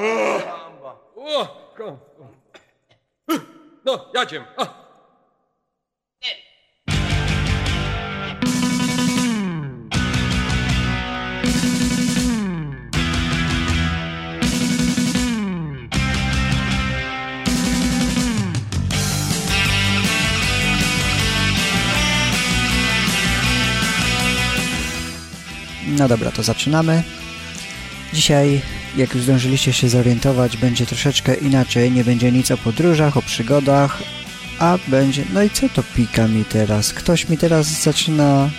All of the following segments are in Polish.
O, No, jadziem. A. No dobra, to zaczynamy. Dzisiaj, jak już zdążyliście się zorientować, będzie troszeczkę inaczej. Nie będzie nic o podróżach, o przygodach, a będzie... No i co to pika mi teraz? Ktoś mi teraz zaczyna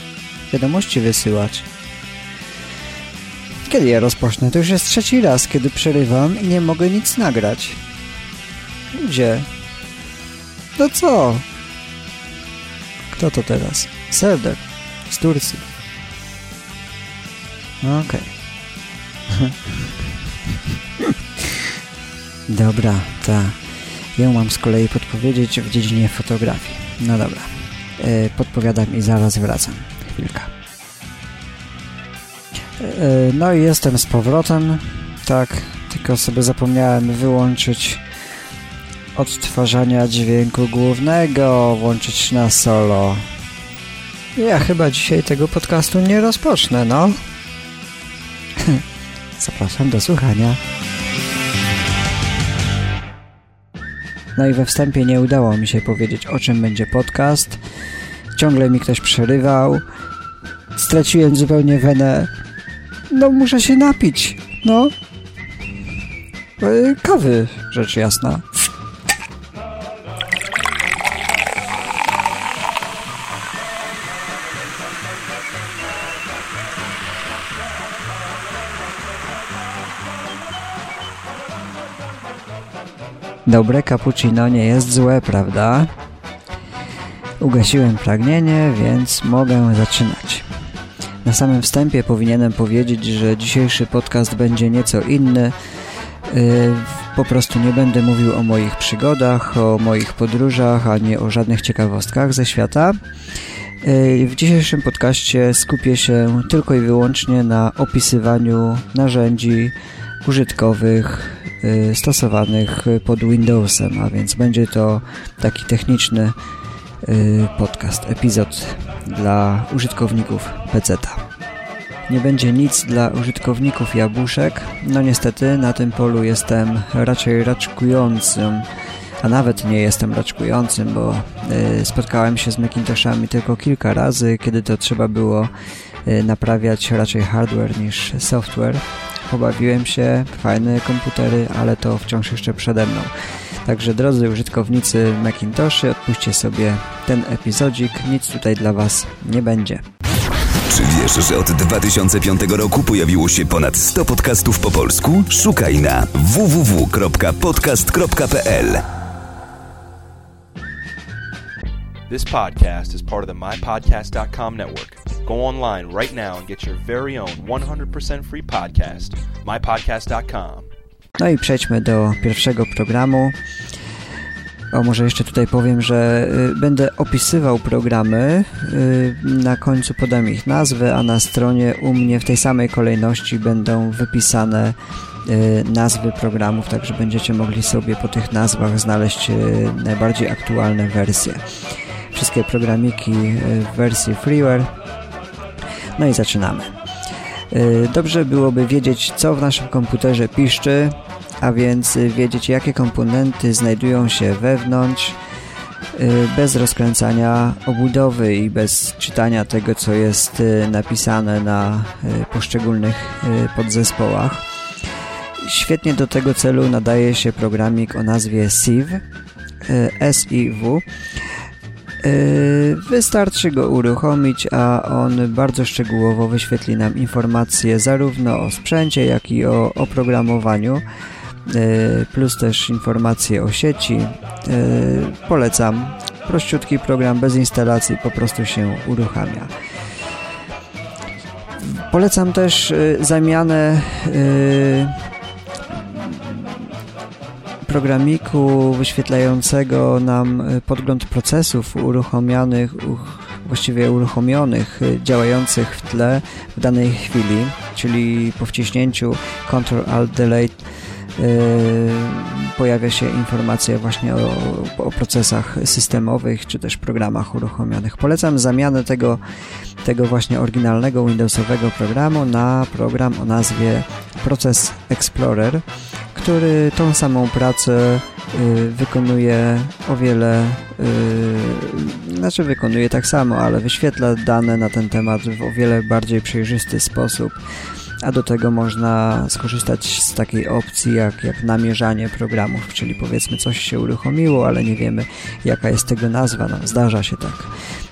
wiadomości wysyłać. Kiedy ja rozpocznę? To już jest trzeci raz, kiedy przerywam i nie mogę nic nagrać. Ludzie. No co? Kto to teraz? Serder. Z Turcji. Okej. dobra, ta. Ja mam z kolei podpowiedzieć w dziedzinie fotografii. No dobra. E, podpowiadam i zaraz wracam. Chwilka. E, no i jestem z powrotem. Tak, tylko sobie zapomniałem wyłączyć odtwarzania dźwięku głównego, włączyć na solo. Ja chyba dzisiaj tego podcastu nie rozpocznę, no. Zapraszam do słuchania. No i we wstępie nie udało mi się powiedzieć, o czym będzie podcast. Ciągle mi ktoś przerywał. Straciłem zupełnie wenę. No, muszę się napić. No. E, Kawy, rzecz jasna. Dobre cappuccino nie jest złe, prawda? Ugasiłem pragnienie, więc mogę zaczynać. Na samym wstępie powinienem powiedzieć, że dzisiejszy podcast będzie nieco inny. Yy, po prostu nie będę mówił o moich przygodach, o moich podróżach, ani o żadnych ciekawostkach ze świata. Yy, w dzisiejszym podcaście skupię się tylko i wyłącznie na opisywaniu narzędzi użytkowych y, stosowanych pod Windowsem, a więc będzie to taki techniczny y, podcast, epizod dla użytkowników PC-ta. Nie będzie nic dla użytkowników jabłuszek. No niestety na tym polu jestem raczej raczkującym, a nawet nie jestem raczkującym, bo y, spotkałem się z Macintoshami tylko kilka razy, kiedy to trzeba było naprawiać raczej hardware niż software pobawiłem się, fajne komputery, ale to wciąż jeszcze przede mną. Także drodzy użytkownicy Macintoshy, odpuśćcie sobie ten epizodzik, nic tutaj dla Was nie będzie. Czy wiesz, że od 2005 roku pojawiło się ponad 100 podcastów po polsku? Szukaj na www.podcast.pl This podcast is part of the MyPodcast.com network. Go online right now and get your very own 100% free podcast, MyPodcast.com. No i przejdźmy do pierwszego programu. O, może jeszcze tutaj powiem, że y, będę opisywał programy. Y, na końcu podam ich nazwy, a na stronie u mnie w tej samej kolejności będą wypisane y, nazwy programów, także będziecie mogli sobie po tych nazwach znaleźć najbardziej aktualne wersje. Wszystkie programiki y, w wersji freeware. No i zaczynamy. Y, Dobrze byłoby wiedzieć, co w naszym komputerze piszczy, a więc y, wiedzieć, jakie komponenty znajdują się wewnątrz, bez rozkręcania obudowy i bez czytania tego, co jest napisane na poszczególnych podzespołach. Świetnie do tego celu nadaje się programik o nazwie SIV, SIW. Y, Wystarczy go uruchomić, a on bardzo szczegółowo wyświetli nam informacje zarówno o sprzęcie, jak i o oprogramowaniu, y, plus też informacje o sieci. Y, Polecam. Prościutki program bez instalacji po prostu się uruchamia. Polecam też zamianę programiku wyświetlającego nam y, podgląd procesów uruchomionych, uch, właściwie uruchomionych, y, działających w tle w danej chwili, czyli po wciśnięciu Ctrl Alt Delete pojawia się informacja właśnie o, o procesach systemowych, czy też programach uruchomionych. Polecam zamianę tego, tego właśnie oryginalnego Windowsowego programu na program o nazwie Process Explorer, który tą samą pracę y, wykonuje o wiele, y, znaczy wykonuje tak samo, ale wyświetla dane na ten temat w o wiele bardziej przejrzysty sposób a do tego można skorzystać z takiej opcji jak, jak namierzanie programów, czyli powiedzmy coś się uruchomiło, ale nie wiemy jaka jest tego nazwa, no zdarza się tak.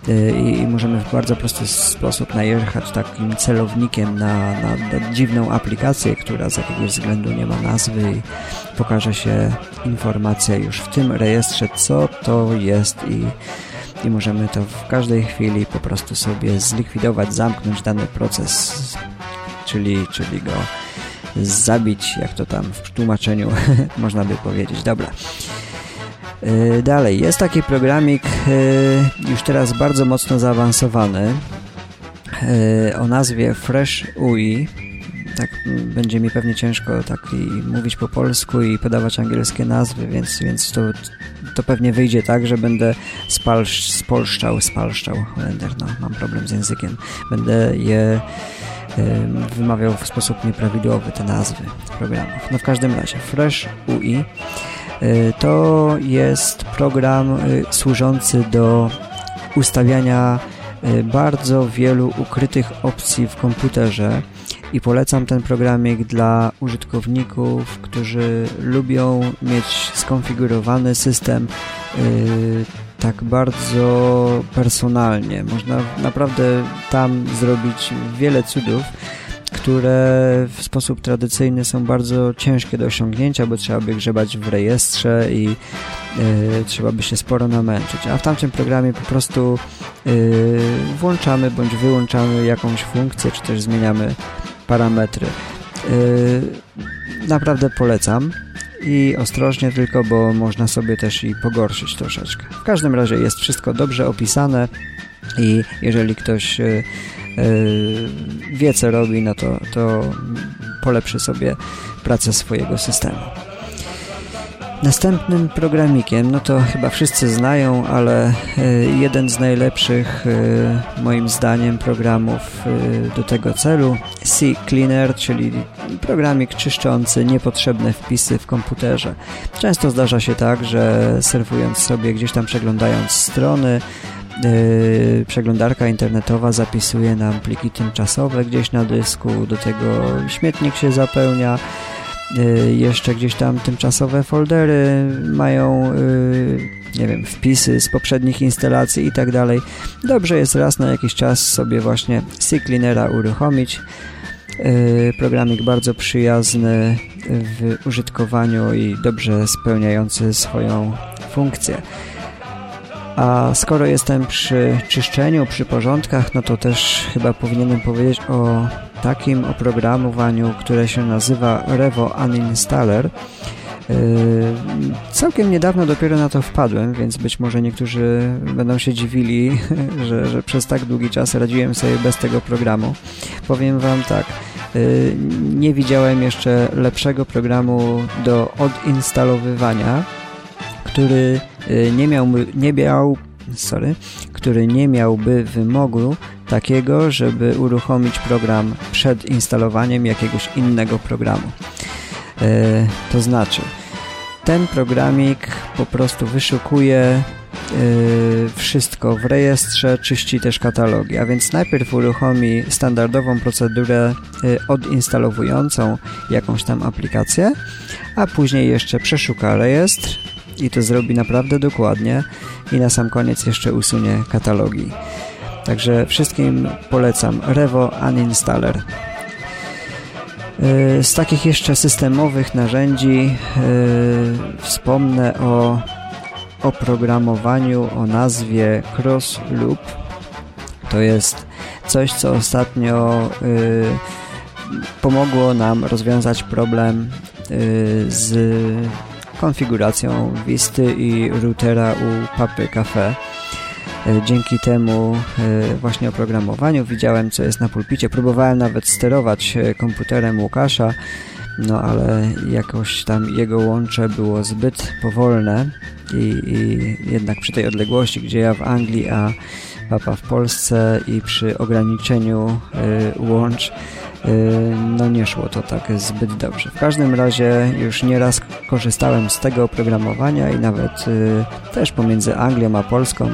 Y, i, i możemy w bardzo prosty sposób najechać takim celownikiem na, na, na dziwną aplikację, która z jakiegoś względu nie ma nazwy i pokaże się informacja już w tym rejestrze, co to jest i i możemy to w każdej chwili po prostu sobie zlikwidować, zamknąć dany proces czyli, czyli go zabić, jak to tam w tłumaczeniu można by powiedzieć. Dobra. Y, dalej, jest taki programik y, już teraz bardzo mocno zaawansowany y, o nazwie Fresh UI. Tak będzie mi pewnie ciężko tak mówić po polsku i podawać angielskie nazwy, więc, więc to, to pewnie wyjdzie tak, że będę spalsz, spolszczał, spalszczał, no, mam problem z językiem. Będę je wymawiał w sposób nieprawidłowy te nazwy programów. No w każdym razie Fresh UI e, to jest program e, służący do ustawiania e, bardzo wielu ukrytych opcji w komputerze i polecam ten programik dla użytkowników, którzy lubią mieć skonfigurowany system tak bardzo personalnie. Można naprawdę tam zrobić wiele cudów, które w sposób tradycyjny są bardzo ciężkie do osiągnięcia, bo trzeba by grzebać w rejestrze i yy, trzeba by się sporo namęczyć. A w tamtym programie po prostu yy, włączamy bądź wyłączamy jakąś funkcję, czy też zmieniamy parametry. Yy, naprawdę polecam i ostrożnie tylko, bo można sobie też i pogorszyć troszeczkę. W każdym razie jest wszystko dobrze opisane i jeżeli ktoś yy, wie co robi, no to, to polepszy sobie pracę swojego systemu. Następnym programikiem, no to chyba wszyscy znają, ale e, jeden z najlepszych e, moim zdaniem programów e, do tego celu C Cleaner, czyli programik czyszczący niepotrzebne wpisy w komputerze. Często zdarza się tak, że surfując sobie gdzieś tam przeglądając strony przeglądarka internetowa zapisuje nam pliki tymczasowe gdzieś na dysku, do tego śmietnik się zapełnia jeszcze gdzieś tam tymczasowe foldery mają y, nie wiem, wpisy z poprzednich instalacji i tak dalej. Dobrze jest raz na jakiś czas sobie właśnie CCleanera uruchomić. Y, programik bardzo przyjazny w użytkowaniu i dobrze spełniający swoją funkcję. A skoro jestem przy czyszczeniu, przy porządkach, no to też chyba powinienem powiedzieć o takim oprogramowaniu, które się nazywa Revo Uninstaller. Yy, całkiem niedawno dopiero na to wpadłem, więc być może niektórzy będą się dziwili, że, że przez tak długi czas radziłem sobie bez tego programu. Powiem Wam tak, yy, nie widziałem jeszcze lepszego programu do odinstalowywania, który yy, nie miał, nie miał sorry, który nie miałby wymogu takiego, żeby uruchomić program przed instalowaniem jakiegoś innego programu. E, to znaczy, ten programik po prostu wyszukuje e, wszystko w rejestrze, czyści też katalogi, a więc najpierw uruchomi standardową procedurę e, odinstalowującą jakąś tam aplikację, a później jeszcze przeszuka rejestr i to zrobi naprawdę dokładnie i na sam koniec jeszcze usunie katalogi. Także wszystkim polecam Revo Uninstaller. Y, z takich jeszcze systemowych narzędzi y, wspomnę o oprogramowaniu o nazwie Cross Loop. To jest coś, co ostatnio y, pomogło nam rozwiązać problem z konfiguracją Wisty i routera u Papy Cafe. E, dzięki temu e, właśnie oprogramowaniu widziałem, co jest na pulpicie. Próbowałem nawet sterować e, komputerem Łukasza no ale jakoś tam jego łącze było zbyt powolne i, i jednak przy tej odległości, gdzie ja w Anglii, a papa w Polsce i przy ograniczeniu y, łącz no nie szło to tak zbyt dobrze. W każdym razie już nieraz korzystałem z tego oprogramowania i nawet y, też pomiędzy Anglią a Polską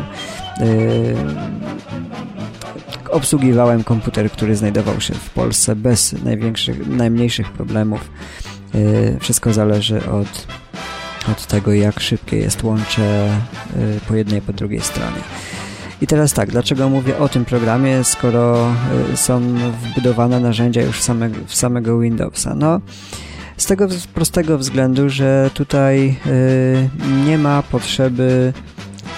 obsługiwałem komputer, który znajdował się w Polsce bez największych, najmniejszych problemów. Wszystko zależy od, od tego, jak szybkie jest łącze po jednej i po drugiej stronie. I teraz tak, dlaczego mówię o tym programie, skoro y, są wbudowane narzędzia już w samego, w samego Windowsa? No, z tego prostego względu, że tutaj y, nie ma potrzeby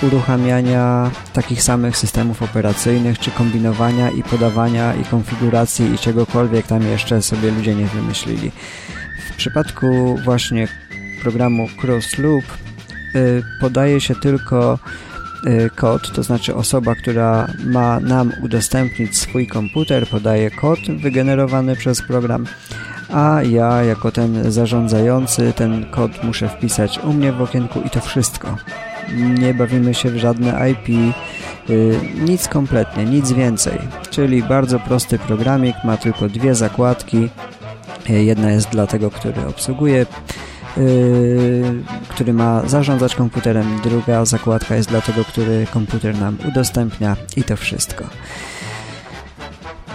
uruchamiania takich samych systemów operacyjnych, czy kombinowania i podawania i konfiguracji i czegokolwiek tam jeszcze sobie ludzie nie wymyślili. W przypadku właśnie programu Crossloop y, podaje się tylko kod, to znaczy osoba, która ma nam udostępnić swój komputer, podaje kod wygenerowany przez program, a ja jako ten zarządzający ten kod muszę wpisać u mnie w okienku i to wszystko. Nie bawimy się w żadne IP, y, nic kompletnie, nic więcej. Czyli bardzo prosty programik, ma tylko dwie zakładki. Y, jedna jest dla tego, który obsługuje który ma zarządzać komputerem. Druga zakładka jest dla tego, który komputer nam udostępnia i to wszystko.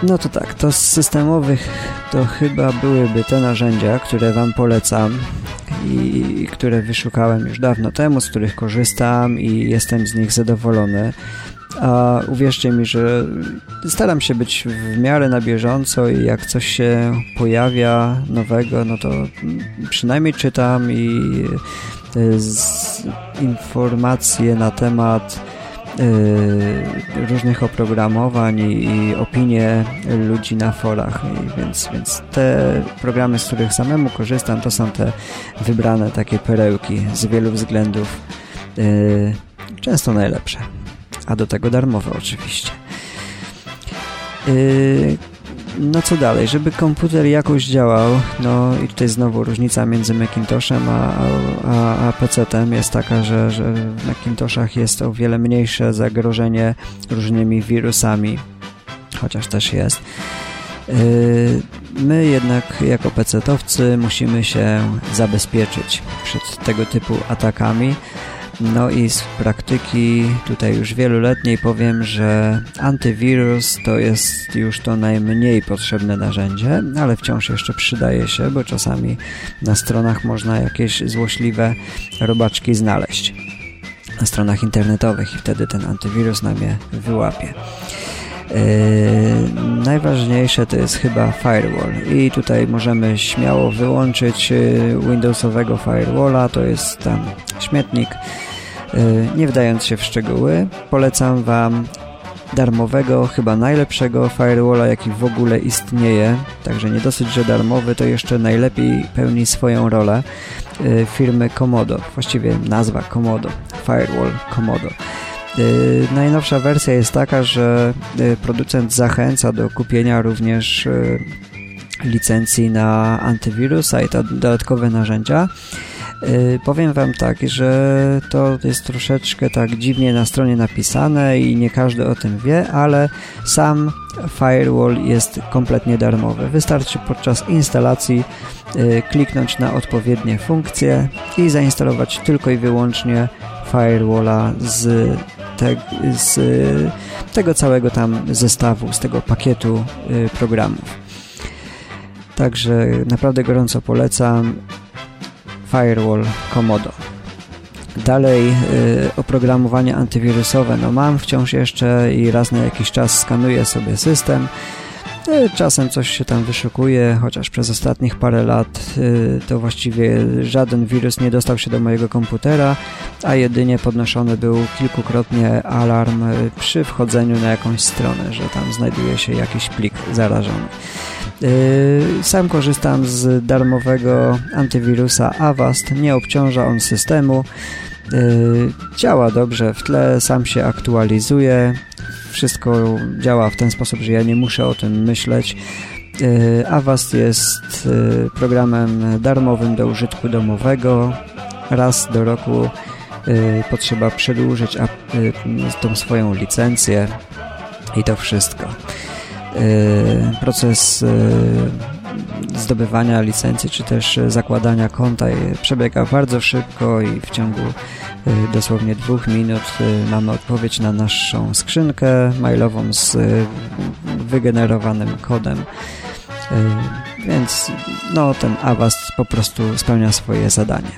No to tak, to z systemowych to chyba byłyby te narzędzia, które Wam polecam i które wyszukałem już dawno temu, z których korzystam i jestem z nich zadowolony. A uwierzcie mi, że staram się być w miarę na bieżąco i jak coś się pojawia nowego, no to przynajmniej czytam i e, informacje na temat e, różnych oprogramowań i, opinie ludzi na forach. I więc, więc te programy, z których samemu korzystam, to są te wybrane takie perełki z wielu względów e, często najlepsze a do tego darmowe oczywiście. Yy, no co dalej? Żeby komputer jakoś działał, no i tutaj znowu różnica między Macintoshem a, a, a PC-tem jest taka, że, że w Macintoshach jest o wiele mniejsze zagrożenie różnymi wirusami, chociaż też jest. Yy, my jednak jako PC-towcy musimy się zabezpieczyć przed tego typu atakami, no i z praktyki tutaj już wieloletniej powiem, że antywirus to jest już to najmniej potrzebne narzędzie, ale wciąż jeszcze przydaje się, bo czasami na stronach można jakieś złośliwe robaczki znaleźć na stronach internetowych i wtedy ten antywirus nam je wyłapie. Yy, najważniejsze to jest chyba firewall. I tutaj możemy śmiało wyłączyć yy, Windowsowego firewalla, to jest tam śmietnik. Yy, nie wdając się w szczegóły polecam Wam darmowego, chyba najlepszego firewalla jaki w ogóle istnieje. Także nie dosyć, że darmowy to jeszcze najlepiej pełni swoją rolę firmy Komodo, właściwie nazwa Komodo, Firewall Komodo najnowsza wersja jest taka, że y, producent zachęca do kupienia również y, licencji na antywirusa i to dodatkowe narzędzia. Powiem Wam tak, że to jest troszeczkę tak dziwnie na stronie napisane i nie każdy o tym wie, ale sam firewall jest kompletnie darmowy. Wystarczy podczas instalacji kliknąć na odpowiednie funkcje i zainstalować tylko i wyłącznie firewalla z te, z tego całego tam zestawu, z tego pakietu y, programów. Także naprawdę gorąco polecam Firewall Komodo. Dalej y, oprogramowanie antywirusowe. No mam wciąż jeszcze i raz na jakiś czas skanuję sobie system czasem coś się tam wyszukuje, chociaż przez ostatnich parę lat e, to właściwie żaden wirus nie dostał się do mojego komputera, a jedynie podnoszony był kilkukrotnie alarm e, przy wchodzeniu na jakąś stronę, że tam znajduje się jakiś plik zarażony. Sam korzystam z darmowego antywirusa Avast, nie obciąża on systemu, działa dobrze w tle, sam się aktualizuje, wszystko działa w ten sposób, że ja nie muszę o tym myśleć. Avast jest programem darmowym do użytku domowego. Raz do roku potrzeba przedłużyć tą swoją licencję i to wszystko. Proces zdobywania licencji, czy też zakładania konta przebiega bardzo szybko i w ciągu y, dosłownie dwóch minut y, mamy odpowiedź na naszą skrzynkę mailową z wygenerowanym kodem. Więc no, ten Avast po prostu spełnia swoje zadanie.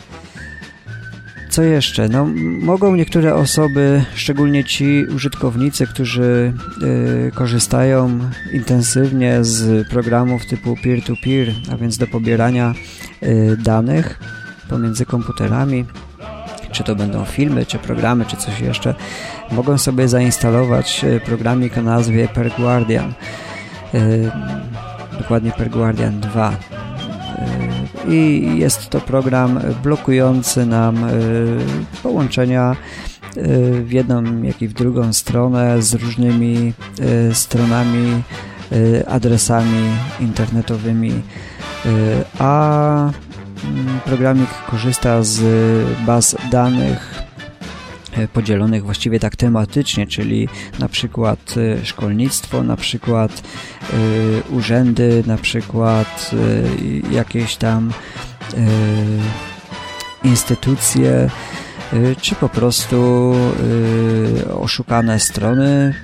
Co jeszcze? No, mogą niektóre osoby, szczególnie ci użytkownicy, którzy y, korzystają intensywnie z programów typu peer-to-peer, -peer, a więc do pobierania y, danych pomiędzy komputerami, czy to będą filmy, czy programy, czy coś jeszcze, mogą sobie zainstalować y, programik o nazwie PerGuardian. Y, dokładnie PerGuardian 2 i jest to program blokujący nam y, połączenia y, w jedną, jak i w drugą stronę z różnymi stronami, adresami internetowymi, a mm, programik korzysta z baz danych E, podzielonych właściwie tak tematycznie, czyli na przykład e, szkolnictwo, na przykład e, urzędy, na przykład jakieś tam instytucje, czy po prostu oszukane strony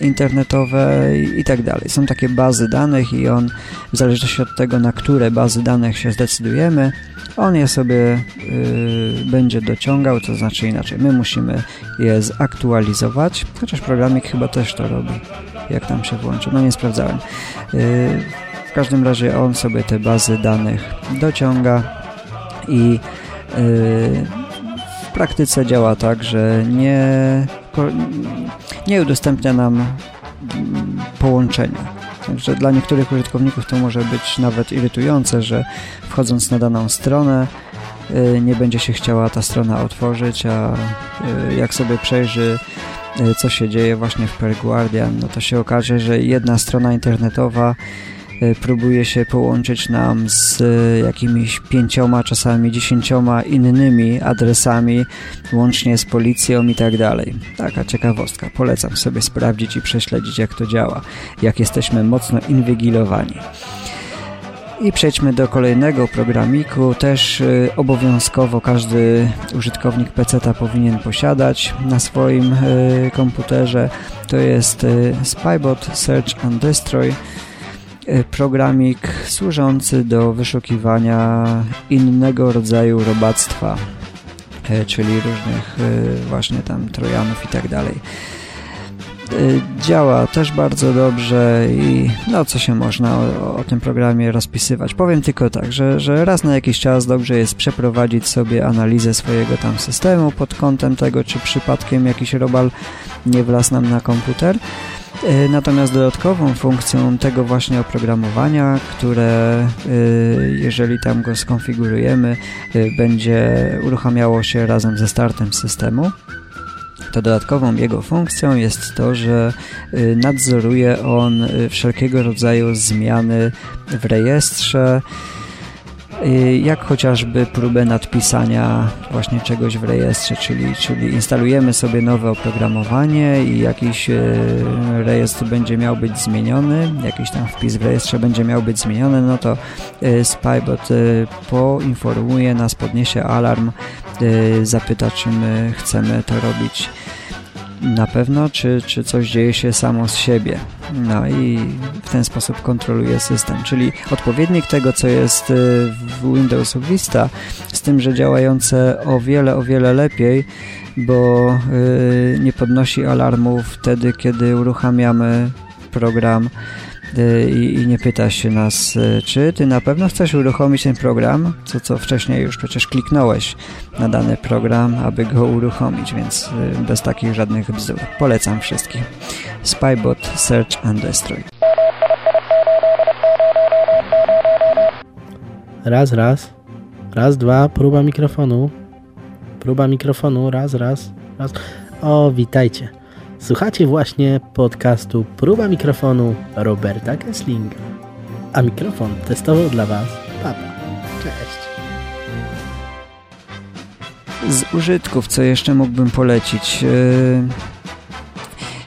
internetowe i tak dalej. Są takie bazy danych i on w zależności od tego, na które bazy danych się zdecydujemy, on je sobie y, będzie dociągał, to znaczy inaczej, my musimy je zaktualizować, chociaż programik chyba też to robi, jak tam się włączy, no nie sprawdzałem. Y, w każdym razie on sobie te bazy danych dociąga i y, w praktyce działa tak, że nie, nie udostępnia nam połączenia. Także dla niektórych użytkowników to może być nawet irytujące, że wchodząc na daną stronę y, nie będzie się chciała ta strona otworzyć, a y, jak sobie przejrzy y, co się dzieje właśnie w Per Guardian, no to się okaże, że jedna strona internetowa próbuje się połączyć nam z e, jakimiś pięcioma, czasami dziesięcioma innymi adresami, łącznie z policją i tak dalej. Taka ciekawostka. Polecam sobie sprawdzić i prześledzić, jak to działa, jak jesteśmy mocno inwigilowani. I przejdźmy do kolejnego programiku. Też y, obowiązkowo każdy użytkownik PC powinien posiadać na swoim komputerze. To jest Spybot Search and Destroy. E, programik służący do wyszukiwania innego rodzaju robactwa, e, czyli różnych e, właśnie tam trojanów i tak dalej. Działa też bardzo dobrze i no co się można o, o, tym programie rozpisywać. Powiem tylko tak, że, że raz na jakiś czas dobrze jest przeprowadzić sobie analizę swojego tam systemu pod kątem tego, czy przypadkiem jakiś robal nie wlazł nam na komputer. E, natomiast dodatkową funkcją tego właśnie oprogramowania, które e, jeżeli tam go skonfigurujemy, będzie uruchamiało się razem ze startem systemu, to dodatkową jego funkcją jest to, że nadzoruje on wszelkiego rodzaju zmiany w rejestrze, Y, jak chociażby próbę nadpisania właśnie czegoś w rejestrze, czyli, czyli instalujemy sobie nowe oprogramowanie i jakiś y, rejestr będzie miał być zmieniony, jakiś tam wpis w rejestrze będzie miał być zmieniony, no to y, Spybot poinformuje nas, podniesie alarm, zapyta, czy my chcemy to robić na pewno, czy, czy coś dzieje się samo z siebie. No i w ten sposób kontroluje system, czyli odpowiednik tego, co jest y, w Windows Vista, z tym, że działające o wiele, o wiele lepiej, bo yy, nie podnosi alarmu wtedy, kiedy uruchamiamy program Y, i, nie pyta się nas, y, czy ty na pewno chcesz uruchomić ten program, co, co wcześniej już przecież kliknąłeś na dany program, aby go uruchomić, więc y, bez takich żadnych bzdur. Polecam wszystkim. Spybot Search and Destroy. Raz, raz. Raz, dwa. Próba mikrofonu. Próba mikrofonu. Raz, raz. Raz. O, witajcie. Słuchacie właśnie podcastu Próba mikrofonu Roberta Kesslinga. A mikrofon testował dla Was Papa. Cześć. Z użytków, co jeszcze mógłbym polecić?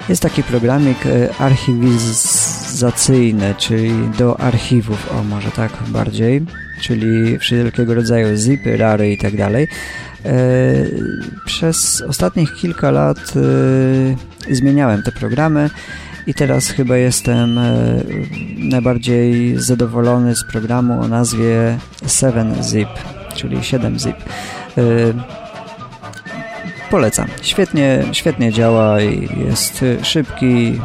Jest taki programik archiwizacyjny, czyli do archiwów, o może tak bardziej, czyli wszelkiego rodzaju zipy, rary i tak dalej. Przez ostatnich kilka lat zmieniałem te programy i teraz chyba jestem e, najbardziej zadowolony z programu o nazwie 7zip, czyli 7zip. E, polecam. Świetnie, świetnie działa i jest szybki.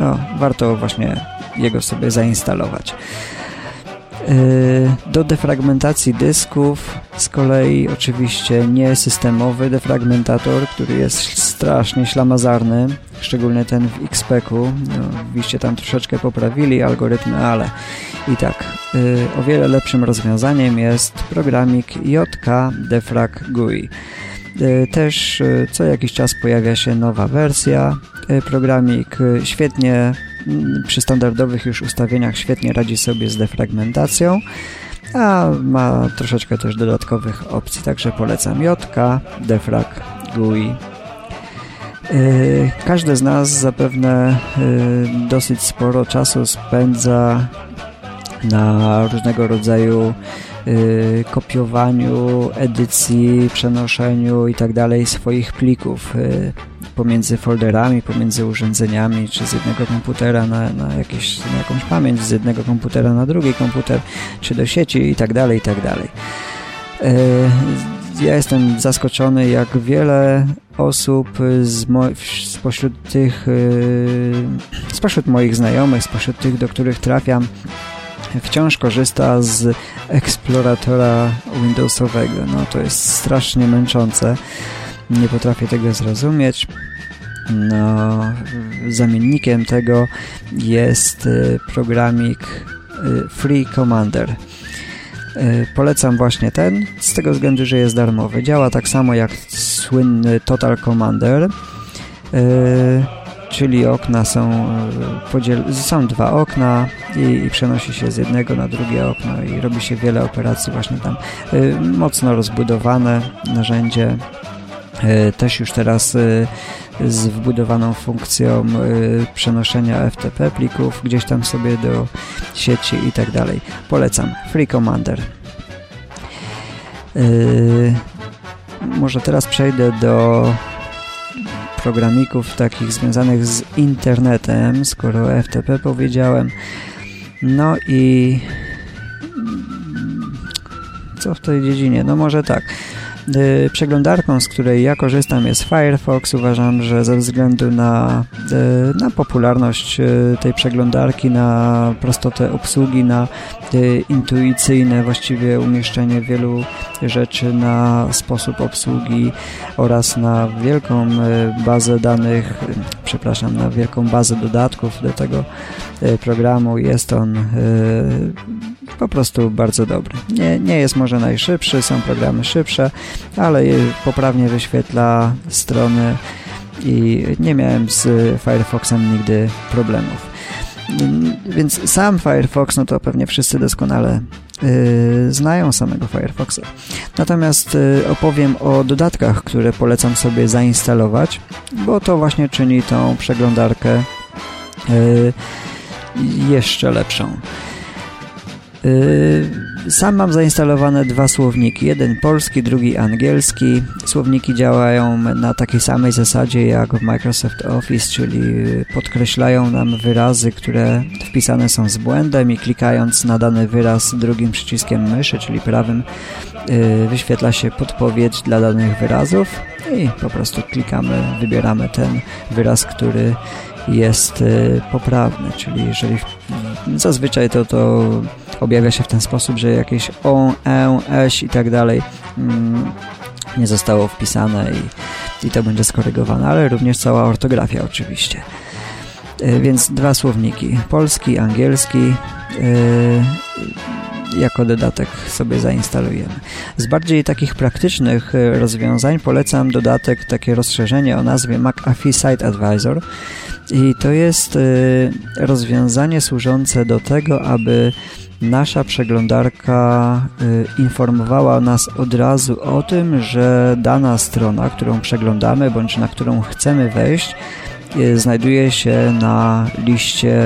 No, warto właśnie jego sobie zainstalować. E, do defragmentacji dysków z kolei oczywiście nie systemowy defragmentator, który jest strasznie ślamazarny, szczególnie ten w XPEC-u. No, oczywiście tam troszeczkę poprawili algorytmy, ale i tak y, o wiele lepszym rozwiązaniem jest programik JK Defrag GUI. Y, też y, co jakiś czas pojawia się nowa wersja. Programik świetnie mm, przy standardowych już ustawieniach świetnie radzi sobie z defragmentacją a ma troszeczkę też dodatkowych opcji, także polecam JK, Defrag, GUI. Yy, każdy z nas zapewne yy, dosyć sporo czasu spędza na różnego rodzaju yy, kopiowaniu, edycji, przenoszeniu i tak swoich plików pomiędzy folderami, pomiędzy urządzeniami, czy z jednego komputera na, na, jakieś, na jakąś pamięć, z jednego komputera na drugi komputer, czy do sieci i tak dalej, i tak. E, ja jestem zaskoczony, jak wiele osób z spośród tych, e, spośród moich znajomych, spośród tych, do których trafiam, wciąż korzysta z eksploratora Windowsowego. No to jest strasznie męczące. Nie potrafię tego zrozumieć. No, zamiennikiem tego jest y, programik y, Free Commander. Y, polecam właśnie ten, z tego względu, że jest darmowy. Działa tak samo jak słynny Total Commander, czyli okna są, są dwa okna i, i, przenosi się z jednego na drugie okno i robi się wiele operacji właśnie tam. Mocno rozbudowane narzędzie, też już teraz z wbudowaną funkcją y, przenoszenia FTP plików gdzieś tam sobie do sieci i tak dalej. Polecam. Free Commander. Y, może teraz przejdę do programików takich związanych z internetem, skoro FTP powiedziałem. No i co w tej dziedzinie? No może tak. Y, przeglądarką, z której ja korzystam jest Firefox. Uważam, że ze względu na, y, na popularność y, tej przeglądarki, na prostotę obsługi, na intuicyjne właściwie umieszczenie wielu rzeczy, na sposób obsługi oraz na wielką bazę danych, przepraszam, na wielką bazę dodatków do tego programu jest on po prostu bardzo dobry. Nie, nie jest może najszybszy, są programy szybsze, ale poprawnie wyświetla strony i nie miałem z Firefoxem nigdy problemów. Więc sam Firefox, no to pewnie wszyscy doskonale yy, znają samego Firefoxa. Natomiast yy, opowiem o dodatkach, które polecam sobie zainstalować, bo to właśnie czyni tą przeglądarkę yy, jeszcze lepszą. Yy, sam mam zainstalowane dwa słowniki, jeden polski, drugi angielski. Słowniki działają na takiej samej zasadzie jak w Microsoft Office, czyli podkreślają nam wyrazy, które wpisane są z błędem i klikając na dany wyraz drugim przyciskiem myszy, czyli prawym, yy, wyświetla się podpowiedź dla danych wyrazów i po prostu klikamy, wybieramy ten wyraz, który jest yy, poprawny, czyli jeżeli zazwyczaj to, to objawia się w ten sposób, że jakieś o, e, eś i tak dalej mm, nie zostało wpisane i, i to będzie skorygowane, ale również cała ortografia oczywiście. Więc dwa słowniki, polski, angielski, jako dodatek sobie zainstalujemy. Z bardziej takich praktycznych rozwiązań polecam dodatek, takie rozszerzenie o nazwie McAfee Site Advisor i to jest rozwiązanie służące do tego, aby nasza przeglądarka y, informowała nas od razu o tym, że dana strona, którą przeglądamy bądź na którą chcemy wejść, znajduje się na liście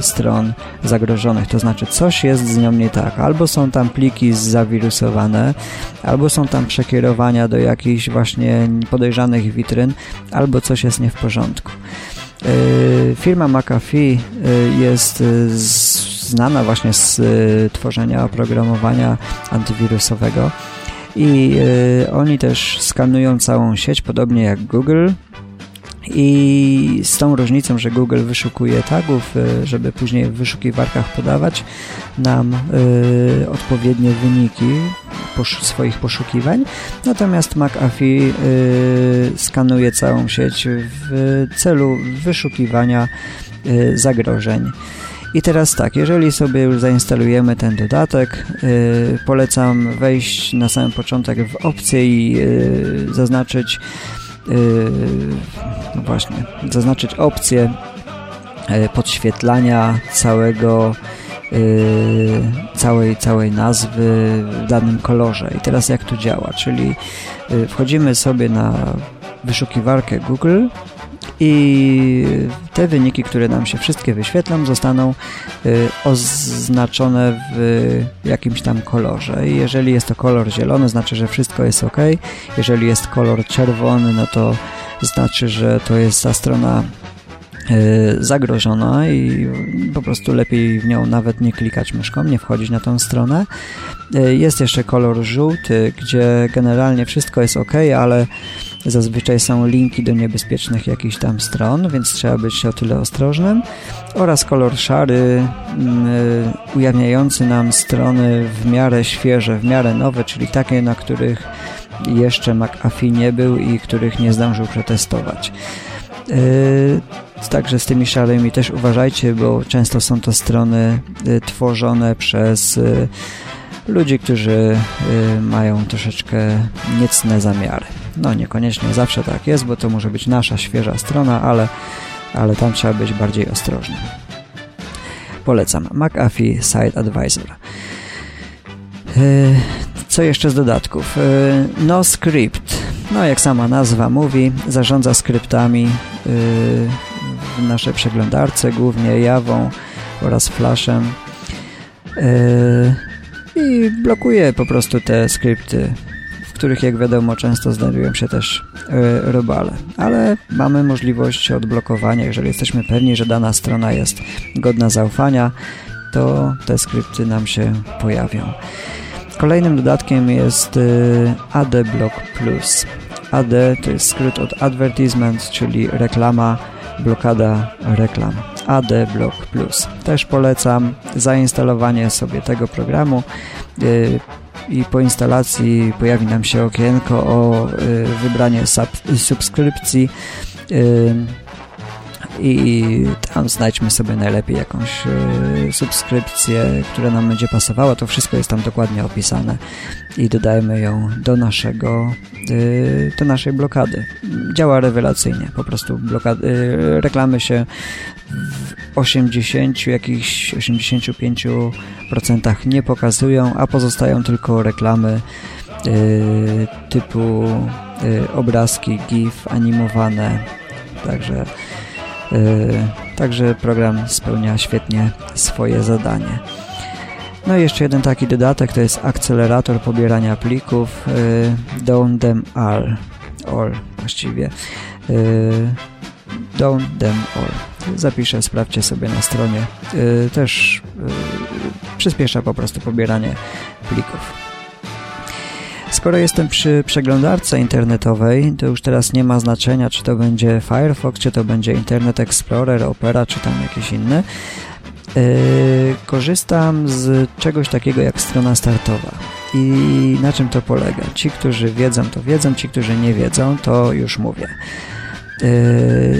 stron zagrożonych, to znaczy coś jest z nią nie tak. Albo są tam pliki zawirusowane, albo są tam przekierowania do jakichś właśnie podejrzanych witryn, albo coś jest nie w porządku. Firma McAfee jest znana właśnie z y, tworzenia oprogramowania antywirusowego i y, oni też skanują całą sieć, podobnie jak Google i z tą różnicą, że Google wyszukuje tagów, y, żeby później w wyszukiwarkach podawać nam y, odpowiednie wyniki posz swoich poszukiwań. Natomiast McAfee y, skanuje całą sieć w celu wyszukiwania y, zagrożeń. I teraz tak, jeżeli sobie już zainstalujemy ten dodatek, polecam wejść na samym początek w opcję i zaznaczyć yy, no właśnie, zaznaczyć opcję yy, podświetlania całego yy, całej, całej nazwy w danym kolorze. I teraz jak to działa? Czyli yy, wchodzimy sobie na wyszukiwarkę Google i te wyniki, które nam się wszystkie wyświetlą, zostaną y, oznaczone w jakimś tam kolorze. Jeżeli jest to kolor zielony, znaczy, że wszystko jest ok. Jeżeli jest kolor czerwony, no to znaczy, że to jest ta strona zagrożona i po prostu lepiej w nią nawet nie klikać myszką, nie wchodzić na tą stronę. Y, jest jeszcze kolor żółty, gdzie generalnie wszystko jest ok, ale Zazwyczaj są linki do niebezpiecznych jakichś tam stron, więc trzeba być o tyle ostrożnym. Oraz kolor szary, mm, y, ujawniający nam strony w miarę świeże, w miarę nowe, czyli takie, na których jeszcze McAfee nie był i których nie zdążył przetestować. Y, także z tymi szarymi też uważajcie, bo często są to strony y, tworzone przez ludzi, którzy mają troszeczkę niecne zamiary. No niekoniecznie zawsze tak jest, bo to może być nasza świeża strona, ale, ale tam trzeba być bardziej ostrożnym. Polecam. McAfee Site Advisor. Co jeszcze z dodatków? E, no jak sama nazwa mówi, zarządza skryptami e, w naszej przeglądarce, głównie Jawą oraz Flashem i blokuje po prostu te skrypty których jak wiadomo często znajdują się też e, robale. Ale mamy możliwość odblokowania, jeżeli jesteśmy pewni, że dana strona jest godna zaufania, to te skrypty nam się pojawią. Kolejnym dodatkiem jest AdBlock Plus. AD to jest skrót od Advertisement, czyli reklama, blokada reklam. AD Block Plus. Też polecam zainstalowanie sobie tego programu. E, i po instalacji pojawi nam się okienko o y, wybranie sub, subskrypcji y, i tam znajdźmy sobie najlepiej jakąś y, subskrypcję, która nam będzie pasowała. To wszystko jest tam dokładnie opisane i dodajmy ją do naszego do naszej blokady. Działa rewelacyjnie. Po prostu blokady, reklamy się w 80, jakichś 85% nie pokazują, a pozostają tylko reklamy typu obrazki, GIF, animowane. Także, także program spełnia świetnie swoje zadanie. No i jeszcze jeden taki dodatek to jest akcelerator pobierania plików y, Down Them All, all właściwie. Y, Down Them All zapiszę, sprawdźcie sobie na stronie. Y, też y, przyspiesza po prostu pobieranie plików. Skoro jestem przy przeglądarce internetowej, to już teraz nie ma znaczenia, czy to będzie Firefox, czy to będzie Internet Explorer, Opera, czy tam jakiś inny. Yy, korzystam z czegoś takiego jak strona startowa. I na czym to polega? Ci, którzy wiedzą, to wiedzą, ci, którzy nie wiedzą, to już mówię.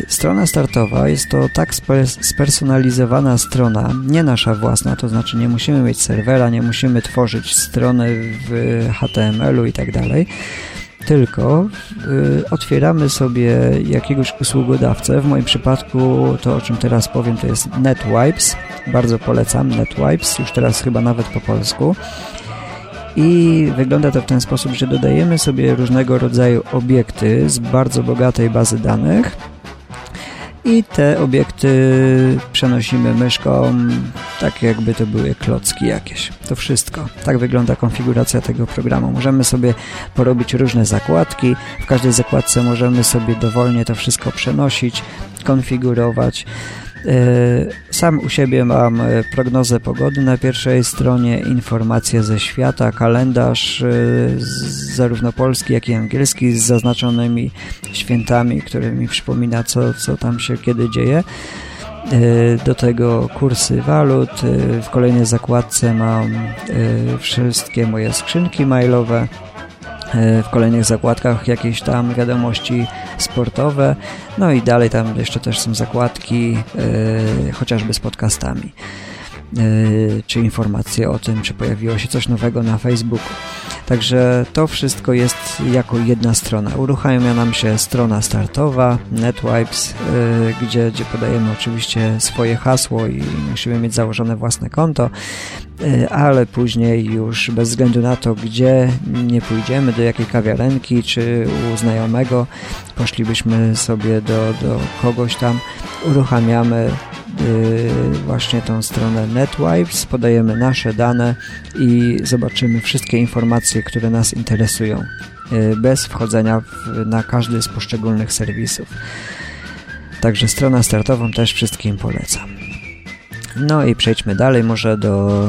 Strona startowa jest to tak spersonalizowana strona, nie nasza własna, to znaczy nie musimy mieć serwera, nie musimy tworzyć strony w HTML-u i tak dalej, tylko y, otwieramy sobie jakiegoś usługodawcę. W moim przypadku to, o czym teraz powiem, to jest NetWipes. Bardzo polecam NetWipes, już teraz chyba nawet po polsku. I wygląda to w ten sposób, że dodajemy sobie różnego rodzaju obiekty z bardzo bogatej bazy danych i te obiekty przenosimy myszką, tak jakby to były klocki jakieś. To wszystko. Tak wygląda konfiguracja tego programu. Możemy sobie porobić różne zakładki. W każdej zakładce możemy sobie dowolnie to wszystko przenosić, konfigurować. E, sam u siebie mam e, prognozę pogody na pierwszej stronie, informacje ze świata, kalendarz e, zarówno polski, jak i angielski z zaznaczonymi świętami, który mi przypomina, co, co tam się kiedy dzieje. Do tego kursy walut. W kolejnej zakładce mam wszystkie moje skrzynki mailowe. W kolejnych zakładkach jakieś tam wiadomości sportowe. No i dalej tam jeszcze też są zakładki yy, chociażby z podcastami. Yy, czy informacje o tym, czy pojawiło się coś nowego na Facebooku. Także to wszystko jest jako jedna strona. Uruchamia nam się strona startowa, NetWipes, yy, gdzie, gdzie podajemy oczywiście swoje hasło i musimy mieć założone własne konto. E, ale później już bez względu na to, gdzie nie pójdziemy, do jakiej kawiarenki czy u znajomego, poszlibyśmy sobie do, do kogoś tam, uruchamiamy właśnie tą stronę NetWipes, podajemy nasze dane i zobaczymy wszystkie informacje, które nas interesują, yy, bez wchodzenia w, na każdy z poszczególnych serwisów. Także stronę startową też wszystkim polecam. No i przejdźmy dalej, może do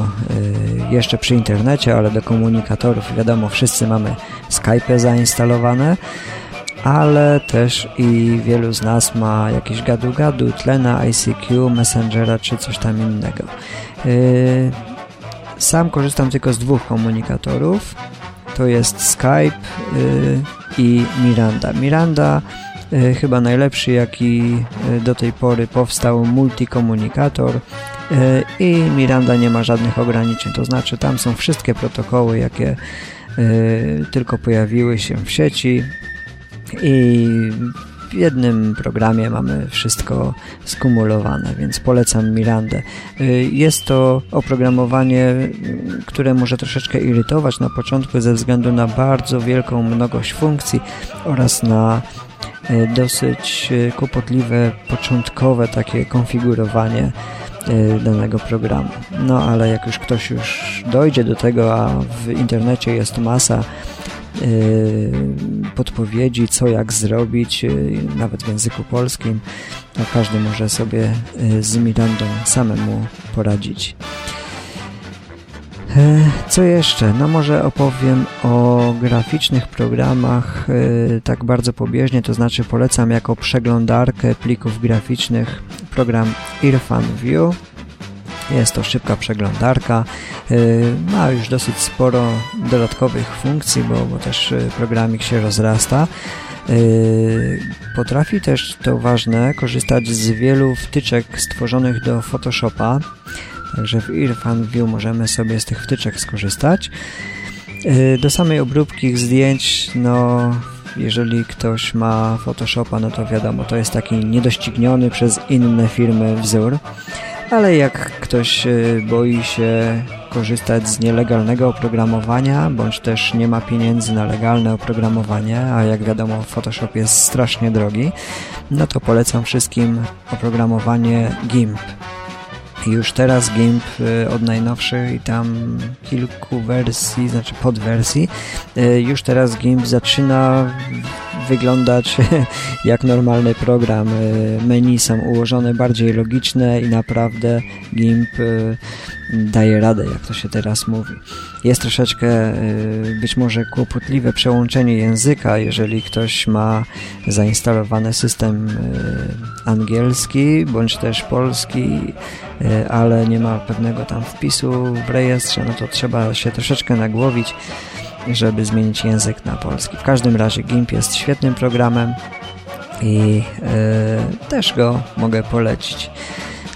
y, jeszcze przy internecie, ale do komunikatorów. Wiadomo, wszyscy mamy Skype zainstalowane, ale też i wielu z nas ma jakieś gadu-gadu, tlena, ICQ, Messengera czy coś tam innego. Y, sam korzystam tylko z dwóch komunikatorów. To jest Skype y, i Miranda. Miranda chyba najlepszy, jaki do tej pory powstał multikomunikator i Miranda nie ma żadnych ograniczeń, to znaczy tam są wszystkie protokoły, jakie tylko pojawiły się w sieci i w jednym programie mamy wszystko skumulowane, więc polecam Mirandę. E, jest to oprogramowanie, które może troszeczkę irytować na początku ze względu na bardzo wielką mnogość funkcji oraz na dosyć kłopotliwe początkowe takie konfigurowanie Y, danego programu. No ale jak już ktoś już dojdzie do tego, a w internecie jest masa y, podpowiedzi, co jak zrobić, y, nawet w języku polskim, to każdy może sobie z Mirandą samemu poradzić. E, co jeszcze? No może opowiem o graficznych programach tak bardzo pobieżnie, to znaczy polecam jako przeglądarkę plików graficznych program Irfan View. Jest to szybka przeglądarka, y, ma już dosyć sporo dodatkowych funkcji, bo, bo też y, programik się rozrasta. Y, potrafi też, to ważne, korzystać z wielu wtyczek stworzonych do Photoshopa, także w Irfan View możemy sobie z tych wtyczek skorzystać. Do samej obróbki zdjęć, no jeżeli ktoś ma Photoshopa, no to wiadomo, to jest taki niedościgniony przez inne firmy wzór, ale jak ktoś y, boi się korzystać z nielegalnego oprogramowania, bądź też nie ma pieniędzy na legalne oprogramowanie, a jak wiadomo Photoshop jest strasznie drogi, no to polecam wszystkim oprogramowanie GIMP. Już teraz GIMP y, od najnowszych i tam kilku wersji, znaczy podwersji, y, już teraz GIMP zaczyna wyglądać jak normalny program. Y, menu są ułożone bardziej logiczne i naprawdę GIMP daje radę, jak to się teraz mówi. Jest troszeczkę być może kłopotliwe przełączenie języka, jeżeli ktoś ma zainstalowany system angielski bądź też polski E, ale nie ma pewnego tam wpisu w rejestrze, no to trzeba się troszeczkę nagłowić, żeby zmienić język na polski. W każdym razie GIMP jest świetnym programem i e, też go mogę polecić.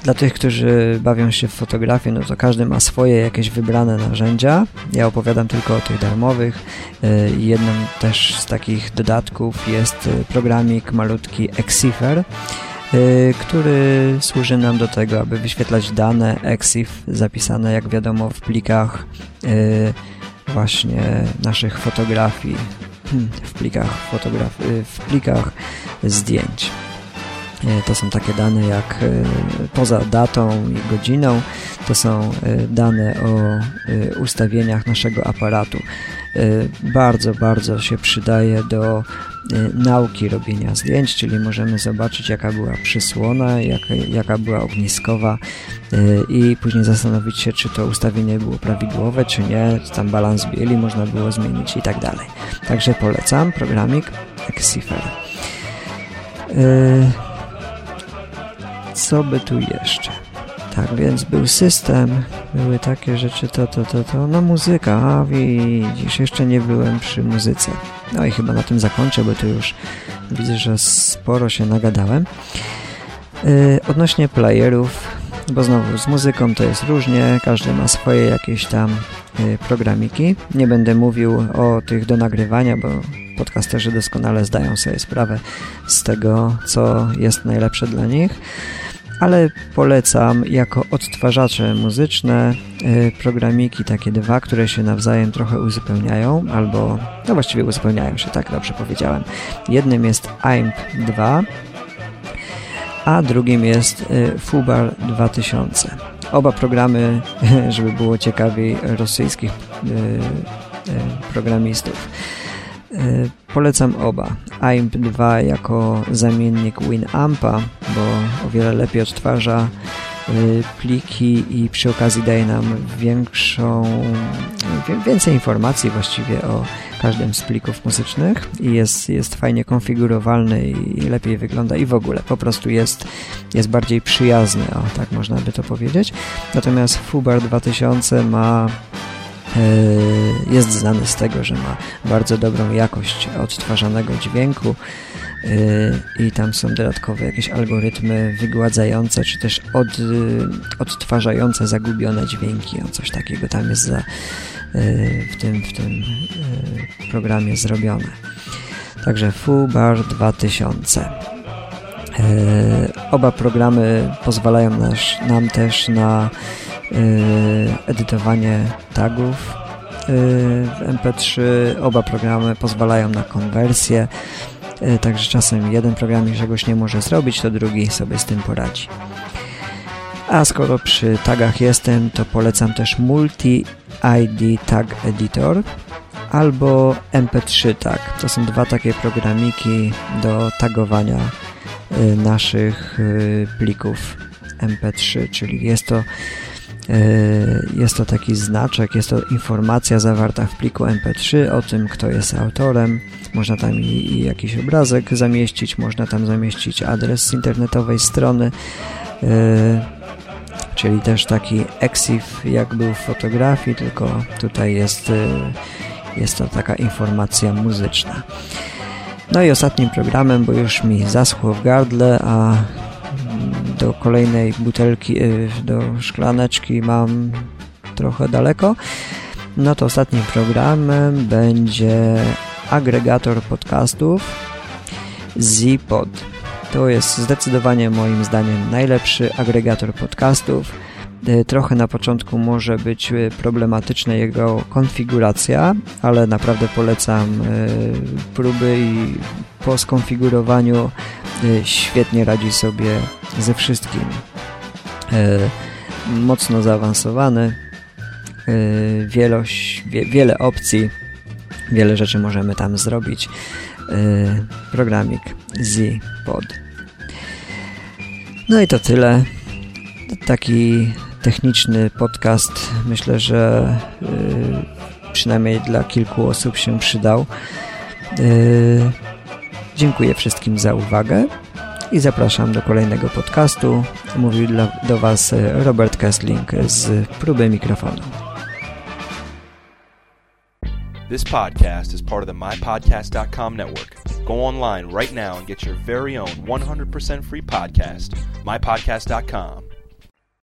Dla tych, którzy bawią się w fotografię, no to każdy ma swoje jakieś wybrane narzędzia. Ja opowiadam tylko o tych darmowych. E, jednym też z takich dodatków jest programik malutki Exifer, który służy nam do tego, aby wyświetlać dane EXIF zapisane, jak wiadomo, w plikach właśnie naszych fotografii Hmm, w plikach fotograf y, w plikach zdjęć. E, to są takie dane jak e, poza datą i godziną, to są dane o ustawieniach naszego aparatu. Bardzo, bardzo się przydaje do nauki robienia zdjęć, czyli możemy zobaczyć jaka była przysłona, jaka, jaka była ogniskowa i później zastanowić się, czy to ustawienie było prawidłowe, czy nie, czy tam balans bieli można było zmienić i tak dalej. Także polecam programik Exifer co by tu jeszcze? Tak, więc był system, były takie rzeczy, to, to, to, to, no muzyka, a widzisz, jeszcze nie byłem przy muzyce. No i chyba na tym zakończę, bo tu już widzę, że sporo się nagadałem. Yy, odnośnie playerów, bo znowu z muzyką to jest różnie, każdy ma swoje jakieś tam yy, programiki. Nie będę mówił o tych do nagrywania, bo podcasterzy doskonale zdają sobie sprawę z tego, co jest najlepsze dla nich ale polecam jako odtwarzacze muzyczne y, programiki takie dwa, które się nawzajem trochę uzupełniają, albo no właściwie uzupełniają się, tak dobrze powiedziałem. Jednym jest AIMP 2, a drugim jest y, Fubar 2000. Oba programy, żeby było ciekawiej, rosyjskich y, programistów. E, polecam oba. AIMP 2 jako zamiennik Winampa, bo o wiele lepiej odtwarza e, pliki i przy okazji daje nam większą, więcej informacji właściwie o każdym z plików muzycznych i jest, jest fajnie konfigurowalny i lepiej wygląda i w ogóle po prostu jest, jest bardziej przyjazny, o tak można by to powiedzieć. Natomiast Fubar 2000 ma jest znany z tego, że ma bardzo dobrą jakość odtwarzanego dźwięku e, i tam są dodatkowe jakieś algorytmy wygładzające, czy też od, e, odtwarzające zagubione dźwięki. O, coś takiego tam jest za, w, tym, w tym programie zrobione. Także FUBAR 2000. Oba programy pozwalają nas, nam też na edytowanie tagów y, w MP3. Oba programy pozwalają na konwersję, y, także czasem jeden program czegoś nie może zrobić, to drugi sobie z tym poradzi. A skoro przy tagach jestem, to polecam też Multi-ID Tag Editor albo MP3 Tag. To są dwa takie programiki do tagowania naszych plików MP3, czyli jest to jest to taki znaczek, jest to informacja zawarta w pliku MP3 o tym, kto jest autorem. Można tam i, i jakiś obrazek zamieścić, można tam zamieścić adres internetowej strony, e, czyli też taki EXIF, jak był w fotografii, tylko tutaj jest, e, jest to taka informacja muzyczna. No i ostatnim programem, bo już mi zaschło w gardle, a do kolejnej butelki, y, do szklaneczki mam trochę daleko, no to ostatnim programem będzie agregator podcastów Zpod. To jest zdecydowanie moim zdaniem najlepszy agregator podcastów. Y, trochę na początku może być y, problematyczna jego konfiguracja, ale naprawdę polecam próby i po skonfigurowaniu świetnie radzi sobie ze wszystkim. Mocno zaawansowany, wiele opcji, wiele rzeczy możemy tam zrobić. Programik Z-Pod. No i to tyle. Taki techniczny podcast myślę, że przynajmniej dla kilku osób się przydał. Dziękuję wszystkim za uwagę i zapraszam do kolejnego podcastu. Mówił do Was Robert Kessling z próby mikrofonu. This podcast is part of the mypodcast.com network. Go online right now and get your very own 100% free podcast, mypodcast.com.